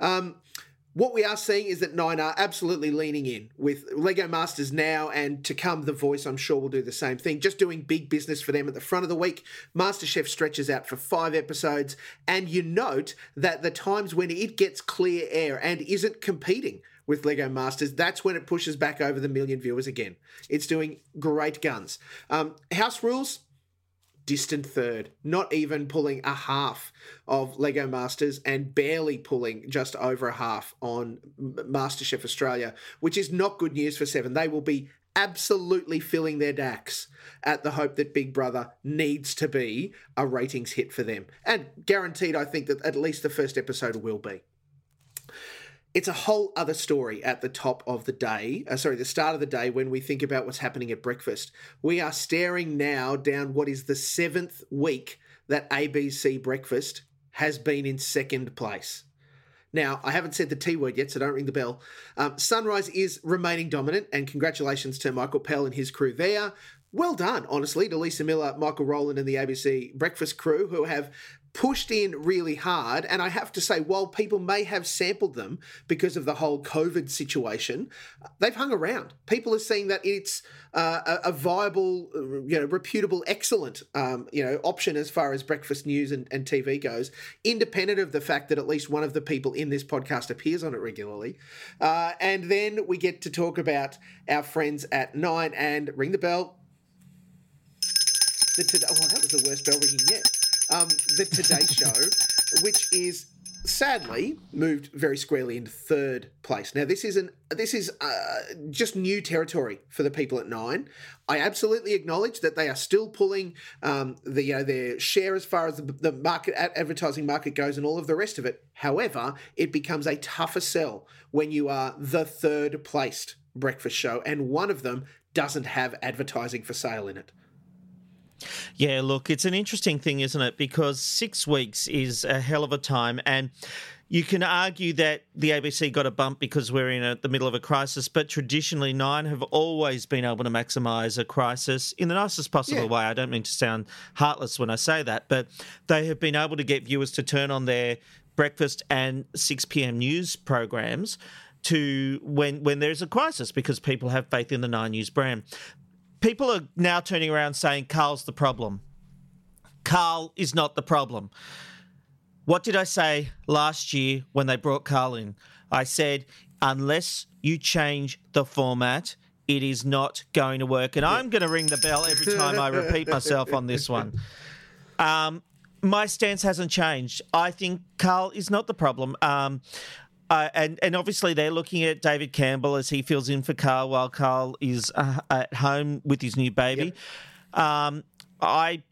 Um, what we are seeing is that Nine are absolutely leaning in with Lego Masters now and to come. The Voice, I'm sure, will do the same thing. Just doing big business for them at the front of the week. MasterChef stretches out for five episodes, and you note that the times when it gets clear air and isn't competing with Lego Masters, that's when it pushes back over the million viewers again. It's doing great guns. Um, House Rules, distant third, not even pulling a half of Lego Masters and barely pulling just over a half on MasterChef Australia, which is not good news for Seven. They will be absolutely filling their DAX at the hope that Big Brother needs to be a ratings hit for them. And guaranteed, I think that at least the first episode will be it's a whole other story at the top of the day, uh, sorry, the start of the day when we think about what's happening at breakfast. We are staring now down what is the seventh week that ABC Breakfast has been in second place. Now, I haven't said the T word yet, so don't ring the bell. Um, Sunrise is remaining dominant, and congratulations to Michael Pell and his crew there. Well done, honestly, to Lisa Miller, Michael Rowland, and the ABC Breakfast crew, who have pushed in really hard. And I have to say, while people may have sampled them because of the whole COVID situation, they've hung around. People are seeing that it's uh, a, viable, you know, reputable, excellent, um, you know, option as far as breakfast news and, and TV goes, independent of the fact that at least one of the people in this podcast appears on it regularly. Uh, and then we get to talk about our friends at Nine and ring the bell. The today, oh, that was the worst bell ringing yet um, the Today Show, which is sadly moved very squarely into third place. Now this is an this is uh, just new territory for the people at Nine. I absolutely acknowledge that they are still pulling um, the you know their share as far as the, the market advertising market goes and all of the rest of it. However, it becomes a tougher sell when you are the third placed breakfast show, and one of them doesn't have advertising for sale in it. Yeah, look, it's an interesting thing, isn't it? Because six weeks is a hell of a time. And you can argue that the ABC got a bump because we're in a, the middle of a crisis, but traditionally, Nine have always been able to maximise a crisis in the nicest possible yeah. way. I don't mean to sound heartless when I say that, but they have been able to get viewers to turn on their breakfast and 6 p.m. news programs to when when there's a crisis because people have faith in the Nine News brand people are now turning around saying Carl's the problem. Carl is not the problem. What did I say last year when they brought Carl in? I said, unless you change the format, it is not going to work. And I'm going to ring the bell every time I repeat myself on this one. Um, my stance hasn't changed. I think Carl is not the problem. Um, uh, and and obviously they're looking at David Campbell as he fills in for Carl while Carl is uh, at home with his new baby. Yep. Um, I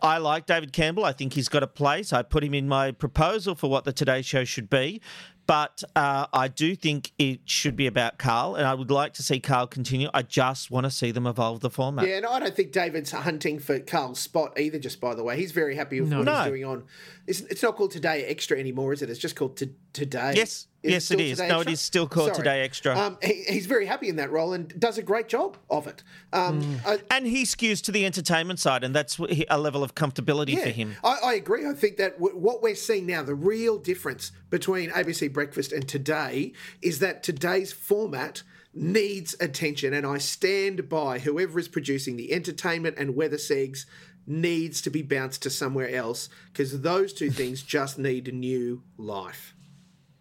I like David Campbell. I think he's got a place. I put him in my proposal for what the Today Show should be. But uh, I do think it should be about Carl, and I would like to see Carl continue. I just want to see them evolve the format. Yeah, and I don't think David's hunting for Carl's spot either. Just by the way, he's very happy with no. what no. he's doing on. It's, it's not called Today Extra anymore, is it? It's just called to, Today. Yes, yes, it, is. No, it is still called Sorry. Today Extra. Um, he, he's very happy in that role and does a great job of it. Um, mm. I, and he skews to the entertainment side, and that's a level of comfortability yeah, for him. I, I agree. I think that w- what we're seeing now, the real difference between ABC Breakfast and Today, is that today's format needs attention, and I stand by whoever is producing the entertainment and weather segs needs to be bounced to somewhere else because those two things just need a new life.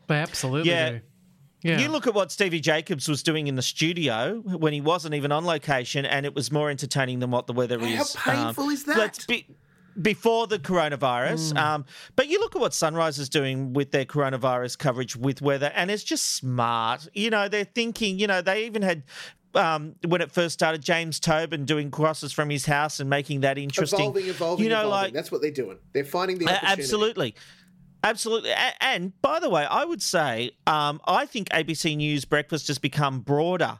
They absolutely yeah. do. Yeah. You look at what Stevie Jacobs was doing in the studio when he wasn't even on location, and it was more entertaining than what the weather How is. How painful um, is that? Let's be, before the coronavirus. Mm. Um, but you look at what Sunrise is doing with their coronavirus coverage with weather, and it's just smart. You know, they're thinking, you know, they even had um, when it first started, James Tobin doing crosses from his house and making that interesting. Evolving, evolving, you know, evolving. Like, That's what they're doing. They're finding the opportunity. Absolutely. Absolutely. And by the way, I would say um, I think ABC News Breakfast has become broader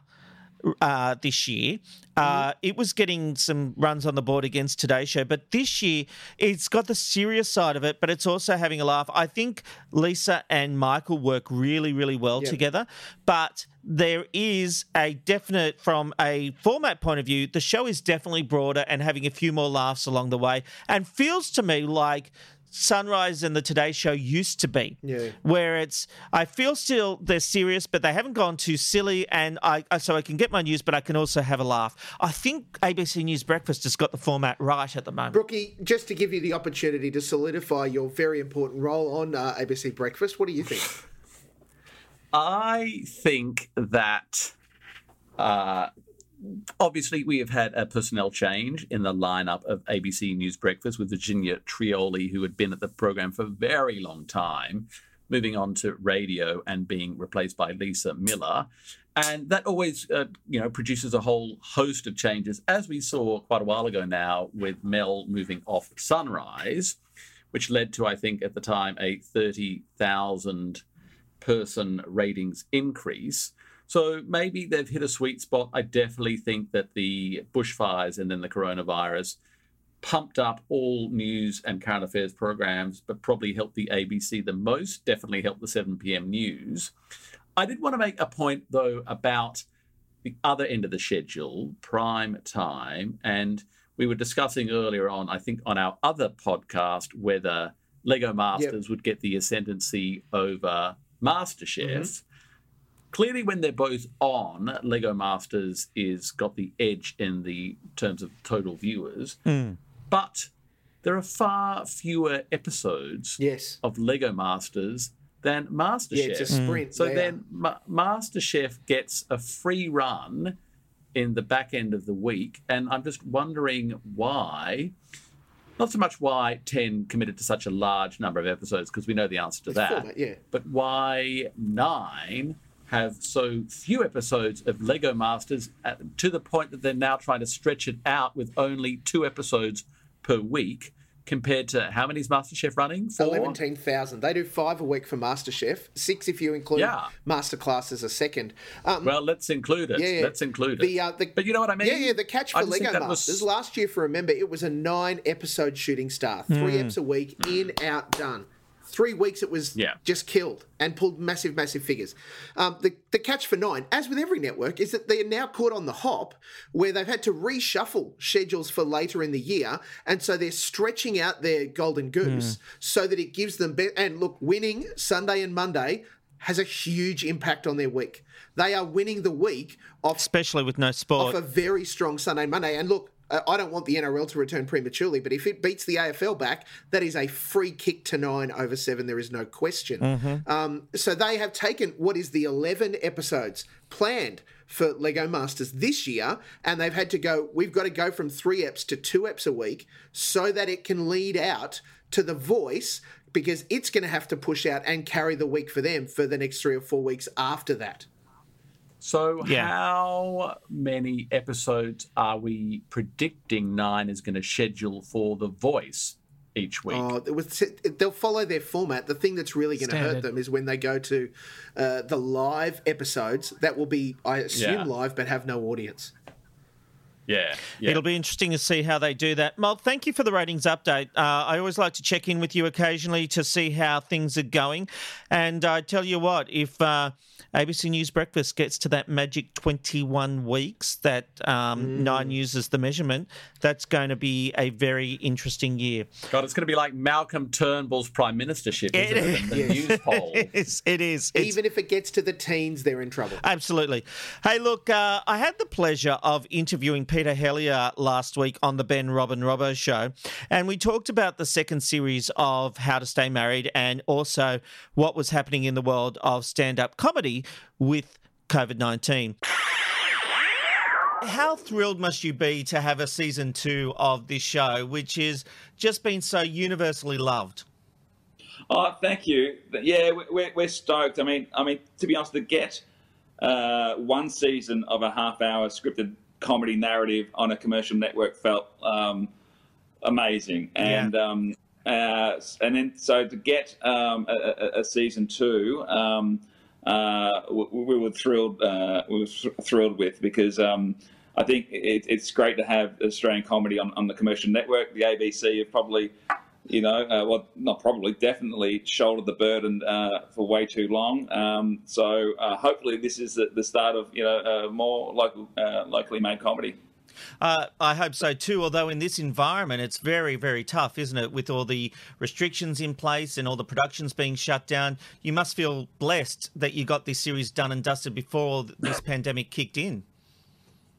uh, this year. Uh, mm-hmm. it was getting some runs on the board against Today's Show, but this year it's got the serious side of it, but it's also having a laugh. I think Lisa and Michael work really, really well yep. together, but there is a definite, from a format point of view, the show is definitely broader and having a few more laughs along the way, and feels to me like Sunrise and the Today Show used to be. Yeah. Where it's, I feel still they're serious, but they haven't gone too silly, and I I- so I can get my news, but I can also have a laugh. I think ABC News Breakfast has got the format right at the moment. Brookie, just to give you the opportunity to solidify your very important role on uh, ABC Breakfast, what do you think? I think that uh, obviously we have had a personnel change in the lineup of ABC News Breakfast with Virginia Trioli, who had been at the program for a very long time, moving on to radio and being replaced by Lisa Miller. And that always, uh, you know, produces a whole host of changes, as we saw quite a while ago now with Mel moving off Sunrise, which led to, I think, at the time, a 30,000 person ratings increase. So maybe they've hit a sweet spot. I definitely think that the bushfires and then the coronavirus pumped up all news and current affairs programs, but probably helped the ABC the most, definitely helped the 7 p.m. news. I did want to make a point, though, about the other end of the schedule, prime time. And we were discussing earlier on, I think, on our other podcast, whether Lego Masters would get the ascendancy over MasterChef. Mm-hmm. Clearly, when they're both on, Lego Masters is got the edge in the terms of total viewers. Hmm. But there are far fewer episodes yes. of Lego Masters than MasterChef. Yeah, it's a hmm. sprint So there. then Ma- MasterChef gets a free run in the back end of the week, and I'm just wondering why. Not so much why 10 committed to such a large number of episodes, because we know the answer to It's that. format, yeah. But why nine have so few episodes of Lego Masters at, to the point that they're now trying to stretch it out with only two episodes per week compared to how many's MasterChef running? Four? 11,000. They do five a week for MasterChef, six if you include Yeah. Masterclass as a second. Um, Well, let's include it. Yeah, yeah. Let's include it. The, uh, the, but you know what I mean? Yeah, yeah. The catch for Lego that was- Masters last year, for remember, it was a nine episode shooting star, three Hmm. eps a week, in, out, done. Three weeks it was Yeah. just killed and pulled massive, massive figures. Um, the, the catch for nine, as with every network, is that they are now caught on the hop where they've had to reshuffle schedules for later in the year. And so they're stretching out their golden goose so that it gives them. Be- and look, winning Sunday and Monday has a huge impact on their week. They are winning the week off Especially with no sport, off a very strong Sunday and Monday. And look, I don't want the NRL to return prematurely, but if it beats the AFL back, that is a free kick to nine over seven. There is no question. Mm-hmm. Um, so they have taken what is the 11 episodes planned for Lego Masters this year, and they've had to go, we've got to go from three eps to two eps a week so that it can lead out to The Voice because it's going to have to push out and carry the week for them for the next three or four weeks after that. So, Yeah. how many episodes are we predicting Nine is going to schedule for The Voice each week? Oh, it was, they'll follow their format. The thing that's really going to hurt them is when they go to uh, the live episodes. That will be, I assume, Yeah. live, but have no audience. Yeah, yeah. It'll be interesting to see how they do that. Mal, thank you for the ratings update. Uh, I always like to check in with you occasionally to see how things are going. And I tell you what, if uh, ABC News Breakfast gets to that magic 21 weeks that um, Nine uses the measurement, that's going to be a very interesting year. God, it's going to be like Malcolm Turnbull's prime ministership, isn't it? And the news poll. It is. It is. It's- Even if it gets to the teens, they're in trouble. Absolutely. Hey, look, uh, I had the pleasure of interviewing Peter Helliar last week on the Ben Robin Robbo show, and we talked about the second series of How to Stay Married and also what was happening in the world of stand up comedy with COVID 19. How thrilled must you be to have a season two of this show, which has just been so universally loved? Oh, thank you. Yeah, we- we're, we're stoked. I mean, I mean, to be honest, to get uh, one season of a half-hour scripted comedy narrative on a commercial network felt um, amazing, and um, uh, and then so to get um, a, a, season two. Um, uh, we, we were thrilled. Uh, we were thr- thrilled with because um, I think it, it's great to have Australian comedy on, on the commercial network. The ABC have probably, you know, uh, well, not probably, definitely shouldered the burden uh, for way too long. Um, so uh, hopefully, this is the, the start of you know uh, more local, uh, locally made comedy. Uh, I hope so too. Although in this environment, it's very, very tough, isn't it? With all the restrictions in place and all the productions being shut down, you must feel blessed that you got this series done and dusted before this pandemic kicked in.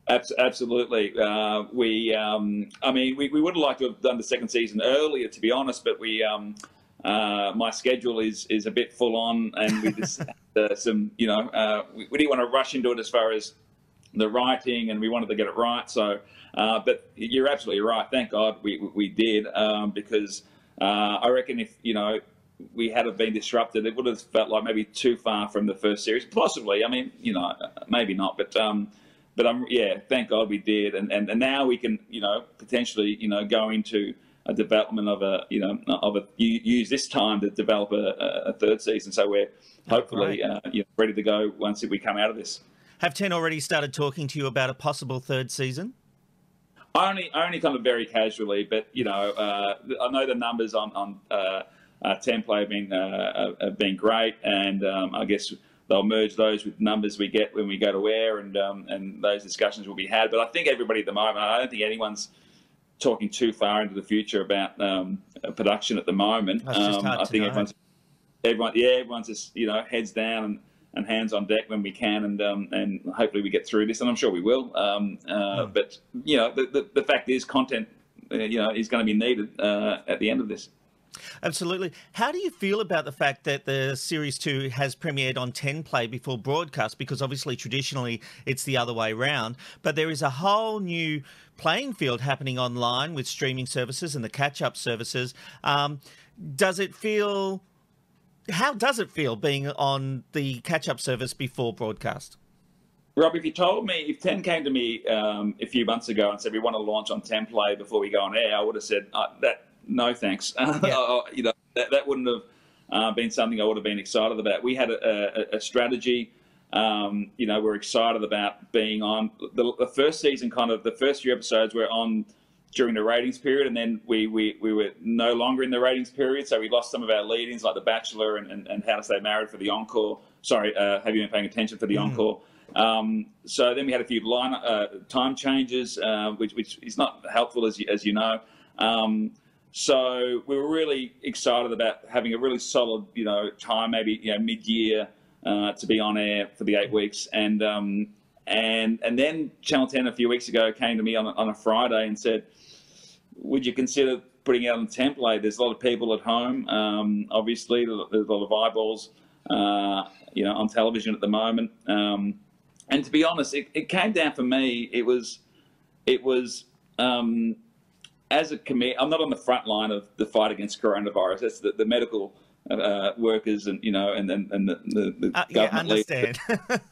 Abs- Absolutely. Uh, we, um, I mean, we, we would have liked to have done the second season earlier, to be honest, but we, um, uh, my schedule is is a bit full on, and we just uh, some, you know, uh, we, we didn't want to rush into it as far as the writing, and we wanted to get it right. So, uh, but you're absolutely right. Thank God we we did um, because uh, I reckon if you know we had have been disrupted, it would have felt like maybe too far from the first series. Possibly. I mean, you know, maybe not, but. But I'm yeah, thank God we did, and, and and now we can you know potentially you know go into a development of a you know of a u- use this time to develop a, a third season. So we're hopefully uh, you know, ready to go once we come out of this. Have Ten already started talking to you about a possible third season? I only, only kind of very casually, but you know, uh, I know the numbers on on uh, uh, Ten Play have been uh, have been great, and um, I guess they'll merge those with numbers we get when we go to air, and um, and those discussions will be had. But I think everybody at the moment, I don't think anyone's talking too far into the future about um, production at the moment. That's just Um, hard I to think know. everyone's everyone, yeah, everyone's just you know heads down and, and hands on deck when we can, and um, and hopefully we get through this, and I'm sure we will. Um, uh, Hmm. But you know, the, the the fact is, content, uh, you know, is going to be needed uh, at the end of this. Absolutely. How do you feel about the fact that the series two has premiered on 10 play before broadcast? Because obviously, traditionally, it's the other way round. But there is a whole new playing field happening online with streaming services and the catch up services. Um, does it feel. How does it feel being on the catch up service before broadcast? Rob, if you told me, if Ten came to me um, a few months ago and said we want to launch on Ten Play before we go on air, I would have said uh, that no thanks. you know that, that wouldn't have uh, been something I would have been excited about. We had a, a, a strategy. Um, you know, we're excited about being on the, the first season. Kind of the first few episodes were on during the ratings period, and then we, we, we were no longer in the ratings period, so we lost some of our lead-ins like The Bachelor and, and, and How to Stay Married for the encore. Sorry, uh, have you been paying attention for the encore? Um, so then we had a few line uh, time changes, uh, which which is not helpful as you, as you know. Um, so we were really excited about having a really solid, you know, time, maybe you know mid-year uh, to be on air for the eight weeks, and um, and and then Channel Ten a few weeks ago came to me on a, on a Friday and said, "Would you consider putting out a template?" There's a lot of people at home, um, obviously. There's a lot of eyeballs, uh, you know, on television at the moment. Um, and to be honest, it, it came down for me. It was, it was. Um, as a committee, I'm not on the front line of the fight against coronavirus. That's the, the medical uh, workers and you know, and and, and the, the, the Uh, yeah, government leaders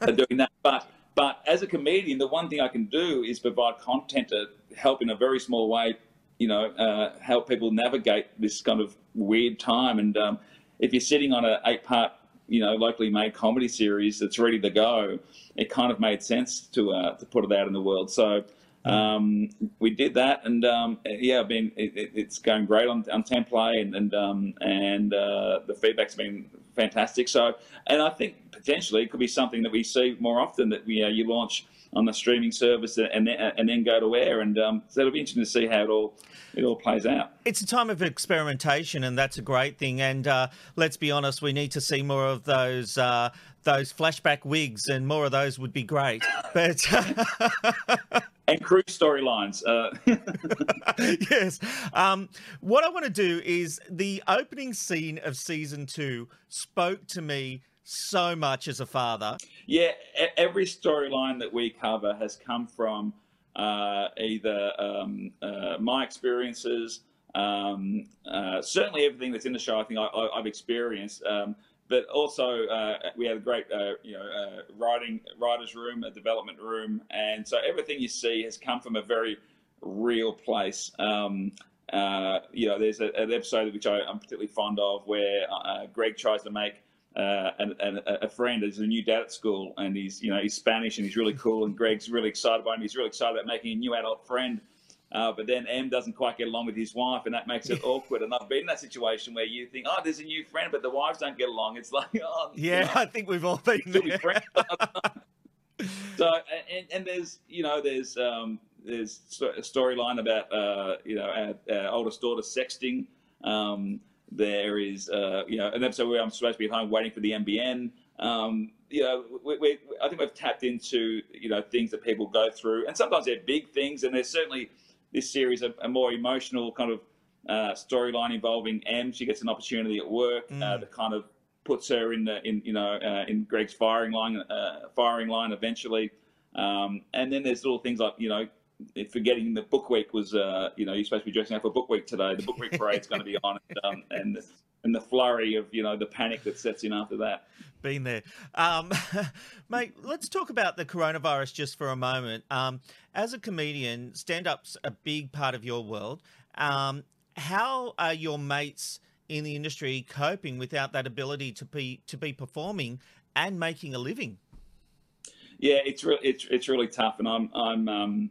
are doing that. But but as a comedian, the one thing I can do is provide content to help in a very small way. You know, uh, help people navigate this kind of weird time. And um, if you're sitting on an eight-part, you know, locally made comedy series that's ready to go, it kind of made sense to uh, to put it out in the world. So. Um, we did that, and um, yeah, I've been it, it, it's going great on on Ten Play, and and um, and uh, the feedback's been fantastic. So, and I think potentially it could be something that we see more often that we uh, you launch on the streaming service and then and then go to air, and um, so it'll be interesting to see how it all it all plays out. It's a time of experimentation, and that's a great thing. And uh, let's be honest, we need to see more of those uh, those flashback wigs, and more of those would be great. But and crew storylines. Uh... yes. Um, what I want to do is the opening scene of season two spoke to me so much as a father. Yeah, every storyline that we cover has come from uh, either um, uh, my experiences, um, uh, certainly everything that's in the show. I think I, I, I've experienced, um, but also uh, we had a great, uh, you know, uh, writing writers' room, a development room, and so everything you see has come from a very real place. Um, uh, you know, there's a, an episode which I, I'm particularly fond of where uh, Greg tries to make uh, an, an, a friend as a new dad at school, and he's you know he's Spanish and he's really cool, and Greg's really excited by him. He's really excited about making a new adult friend. Uh, but then M doesn't quite get along with his wife, and that makes it awkward. And I've been in that situation where you think, oh, there's a new friend, but the wives don't get along. It's like, oh, you Yeah, know, I think we've all been there. friends? so, and, and there's, you know, there's um, there's a storyline about uh, you know our, our oldest daughter sexting. Um, there is uh, you know an episode where I'm supposed to be at home waiting for the NBN. Um, you know, we, we, I think we've tapped into you know things that people go through, and sometimes they're big things, and there's certainly this series a, a more emotional kind of uh, storyline involving M. She gets an opportunity at work uh, Mm. that kind of puts her in the in you know uh, in Greg's firing line uh, firing line eventually. Um, and then there's little things like you know forgetting the book week was uh, you know you're supposed to be dressing up for book week today. The book week parade's going to be on, um, and and the flurry of you know the panic that sets in after that. Been there. Um, mate, let's talk about the coronavirus just for a moment. Um, as a comedian, stand up's a big part of your world. Um, how are your mates in the industry coping without that ability to be to be performing and making a living? Yeah, it's really it's it's really tough, and I'm I'm um,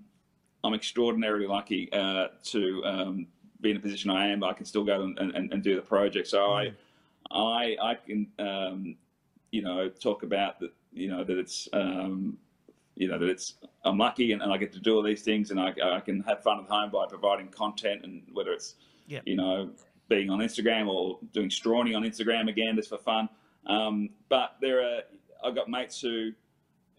I'm extraordinarily lucky uh, to um, be in the position I am. but I can still go and, and, and do the project, so I I I can um, you know talk about that you know that it's um, you know that it's I'm lucky and, and I get to do all these things, and I I can have fun at home by providing content, and whether it's Yeah. you know being on Instagram or doing strawny on Instagram again just for fun. Um, but there are I've got mates who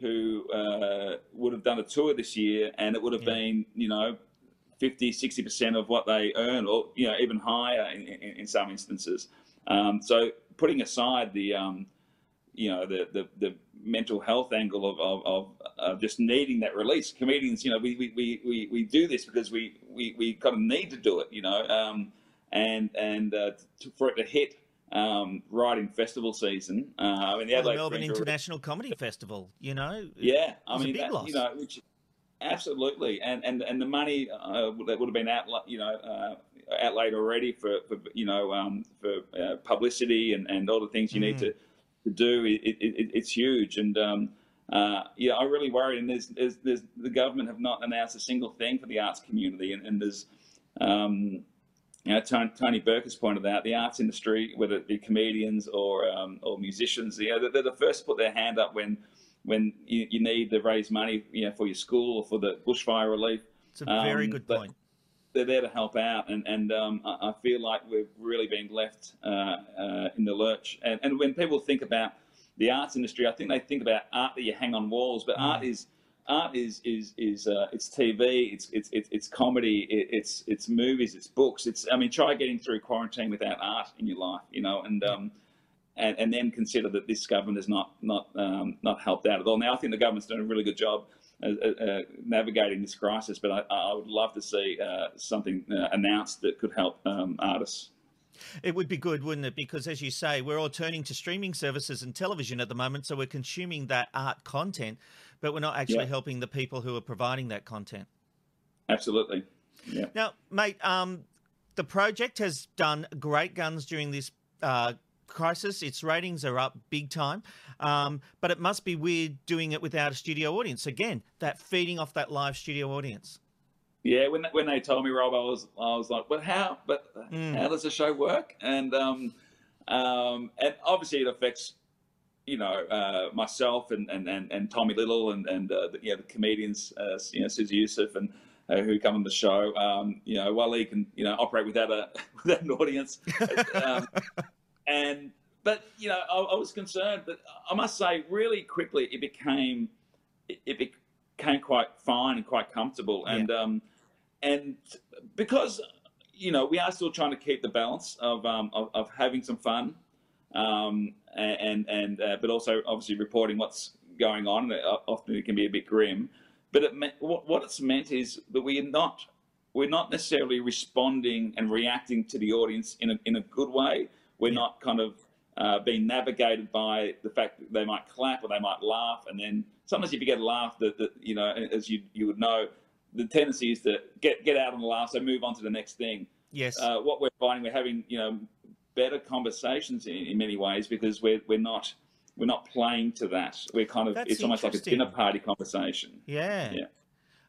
who uh, would have done a tour this year and it would have been, you know, 50, 60% of what they earn or, you know, even higher in, in, in some instances. Um, so putting aside the, um, you know, the, the, the mental health angle of, of, of, of just needing that release, comedians, you know, we, we, we, we, do this because we, we, we kind of need to do it, you know, um, and, and uh, to, for it to hit um, right in festival season. Uh, I mean, the Well, the Melbourne already- International Comedy Festival, you know? yeah, I mean, big that, loss. you know, which absolutely, and and and the money uh, that would have been out, you know, uh, outlaid already for, for you know um, for uh, publicity and, and all the things you need Mm. to, to do. It, it, it, it's huge, and um, uh, yeah, I really worry. And there's, there's there's the government have not announced a single thing for the arts community, and, and there's. Um, you know, Tony, Tony Burke has pointed out the arts industry, whether it be comedians or um, or musicians, you know, they're, they're the first to put their hand up when when you, you need to raise money, you know, for your school or for the bushfire relief. It's a very Um, good point. They're there to help out, and and um, I, I feel like we've really been left uh, uh, in the lurch. And, and when people think about the arts industry, I think they think about art that you hang on walls, but art is art is is is uh, it's TV, it's it's it's, it's comedy, it, it's it's movies, it's books. It's I mean, try getting through quarantine without art in your life, you know, and um, and, and then consider that this government has not not um, not helped out at all. Now, I think the government's done a really good job uh, uh, navigating this crisis, but I, I would love to see uh, something uh, announced that could help um, artists. It would be good, wouldn't it? Because as you say, we're all turning to streaming services and television at the moment, so we're consuming that art content, but we're not actually Yeah. helping the people who are providing that content. Absolutely. Yeah. Now, mate, um, the project has done great guns during this uh, crisis. Its ratings are up big time, um, but it must be weird doing it without a studio audience. Again, that feeding off that live studio audience. Yeah, when when they told me, Rob, I was I was like, but how? But Mm. how does the show work? And um, um, and obviously it affects, you know, uh, myself and, and, and, and Tommy Little and and uh, the, you know, the comedians, uh, you know, Susie Youssef and uh, who come on the show. Um, you know, Wally can you know operate without a without an audience. um, and but you know, I, I was concerned, but I must say, really quickly, it became it, it became quite fine and quite comfortable, and um, and because you know we are still trying to keep the balance of um, of, of having some fun, um, and and uh, but also obviously reporting what's going on. Often it can be a bit grim, but it meant, what what it's meant is that we are not we're not necessarily responding and reacting to the audience in a in a good way. We're not kind of uh, being navigated by the fact that they might clap or they might laugh, and then sometimes if you get a laugh, that, that you know, as you you would know, the tendency is to get get out on the laugh, so move on to the next thing. Yes. Uh, what we're finding, we're having you know better conversations in, in many ways because we're we're not we're not playing to that. We're kind of That's it's almost like a dinner party conversation. Yeah. Yeah.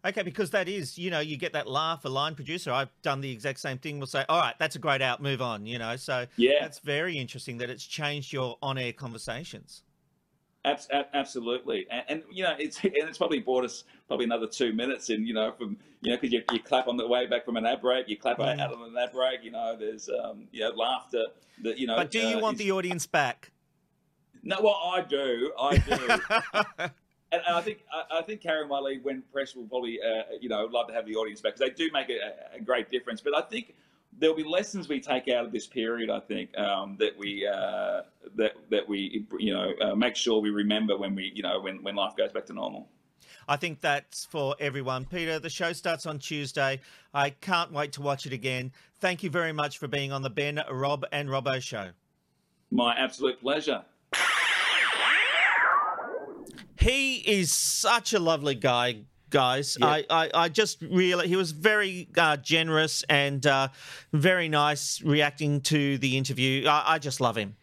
Okay, because that is, you know, you get that laugh, a line producer. I've done the exact same thing. We'll say, all right, that's a great out, move on, you know. So Yeah. that's very interesting that it's changed your on air conversations. Absolutely, and, and you know it's and it's probably bought us probably another two minutes in you know from you know because you, you clap on the way back from an ad break, you clap Mm. out on an ad break, you know there's um, you know laughter that you know. But do you uh, want the audience back? No, well I do, I do. And and I think I I think Carrie and Waleed, when press, will probably uh, you know love to have the audience back because they do make a, a great difference. But I think there'll be lessons we take out of this period. I think um, that we uh, that that we you know uh, make sure we remember when we you know when when life goes back to normal. I think that's for everyone. Peter, the show starts on Tuesday. I can't wait to watch it again. Thank you very much for being on the Ben, Rob, and Robbo show. My absolute pleasure. He is such a lovely guy, guys. I, I, I just really, he was very uh, generous and uh, very nice reacting to the interview. I, I just love him.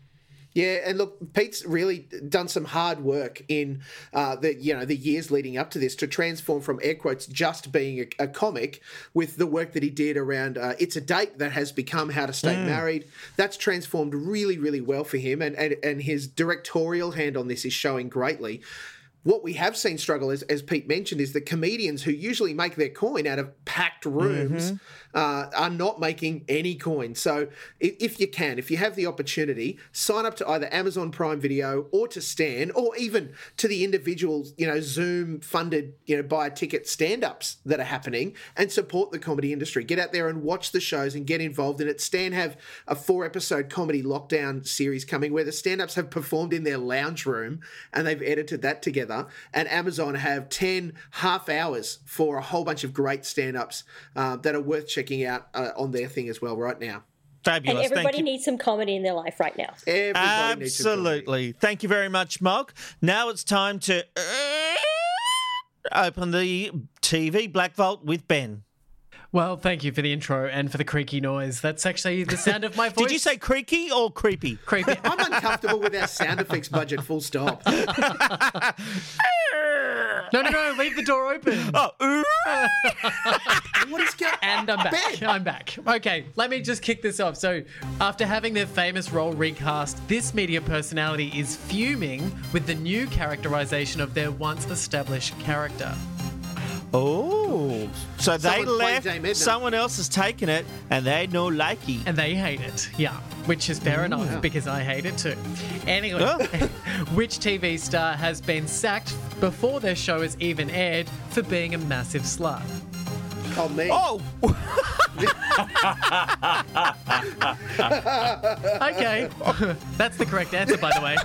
Yeah, and look, Pete's really done some hard work in uh, the you know the years leading up to this to transform from air quotes just being a, a comic with the work that he did around uh, it's a date that has become How to Stay Mm. Married. That's transformed really really well for him, and, and and his directorial hand on this is showing greatly. What we have seen struggle, as, as Pete mentioned, is that comedians who usually make their coin out of packed rooms Mhm. Uh, are not making any coin. So if, you can, if you have the opportunity, sign up to either Amazon Prime Video or to Stan, or even to the individual, you know, Zoom funded, you know, buy a ticket stand ups that are happening and support the comedy industry. Get out there and watch the shows and get involved in it. Stan have a four episode comedy lockdown series coming where the stand ups have performed in their lounge room and they've edited that together. And Amazon have 10 half hours for a whole bunch of great stand ups uh, that are worth checking out uh, on their thing as well right now. Fabulous. And everybody Thank you. needs some comedy in their life right now. Absolutely. Thank you very much, Mog. Now it's time to open the TV Black Vault with Ben. Well, thank you for the intro and for the creaky noise. That's actually the sound of my voice. Did you say creaky or creepy? Creepy. I'm uncomfortable with our sound effects budget, full stop. No, no, no, leave the door open. Oh, what is going And I'm back. I'm back. Okay, let me just kick this off. So, after having their famous role recast, this media personality is fuming with the new characterization of their once established character. Oh, so they Someone played left. Dame Edna. Someone else has taken it, and they no likey. And they hate it, yeah. Which is fair Ooh. enough because I hate it too. Anyway, Oh. which TV star has been sacked before their show is even aired for being a massive slut? Oh, me. Oh! okay. That's the correct answer, by the way.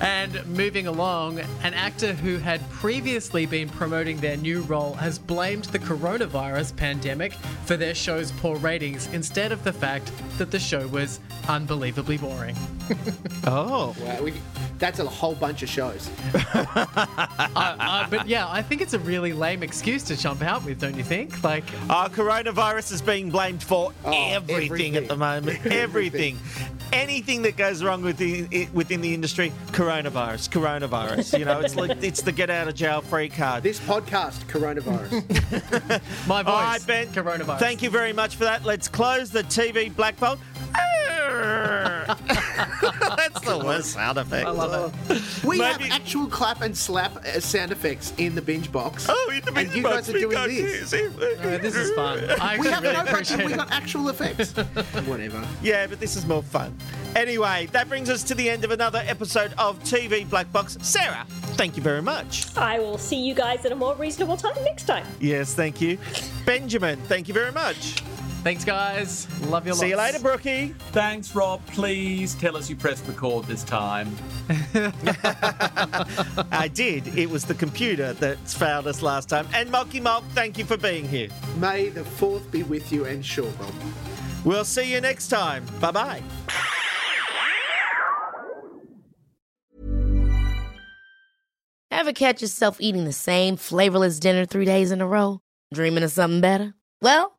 and moving along, an actor who had previously been promoting their new role has blamed the coronavirus pandemic for their show's poor ratings instead of the fact that the show was unbelievably boring. oh. Wow, we, that's a whole bunch of shows. Uh, uh, but yeah, I think it's a really lame excuse to jump out with, don't you think? Like, uh, coronavirus is being blamed for everything, at the moment. Everything. Anything that goes wrong within it, within the industry, coronavirus, coronavirus. You know, it's like it's the get out of jail free card. This podcast, coronavirus. My voice, All right, Ben. Coronavirus. Thank you very much for that. Let's close the TV Black Vault. That's the worst sound effect. I love it. We have actual clap and slap uh, sound effects in the binge box. Oh, in the and you guys are doing this. Uh, this is fun. I we actually have really no budget. appreciate We it. got actual effects. Whatever. Yeah, but this is more fun. Anyway, that brings us to the end of another episode of TV Black Box. Sarah, thank you very much. I will see you guys at a more reasonable time next time. Yes, thank you. Benjamin, thank you very much. Thanks, guys. Love your See you later, Brookie. Thanks, Rob. Please tell us you pressed record this time. I did. It was the computer that failed us last time. And Mocky Mock, thank you for being here. May the fourth be with you and sure, Rob. We'll see you next time. Bye bye. Ever catch yourself eating the same flavorless dinner three days in a row? Dreaming of something better? Well,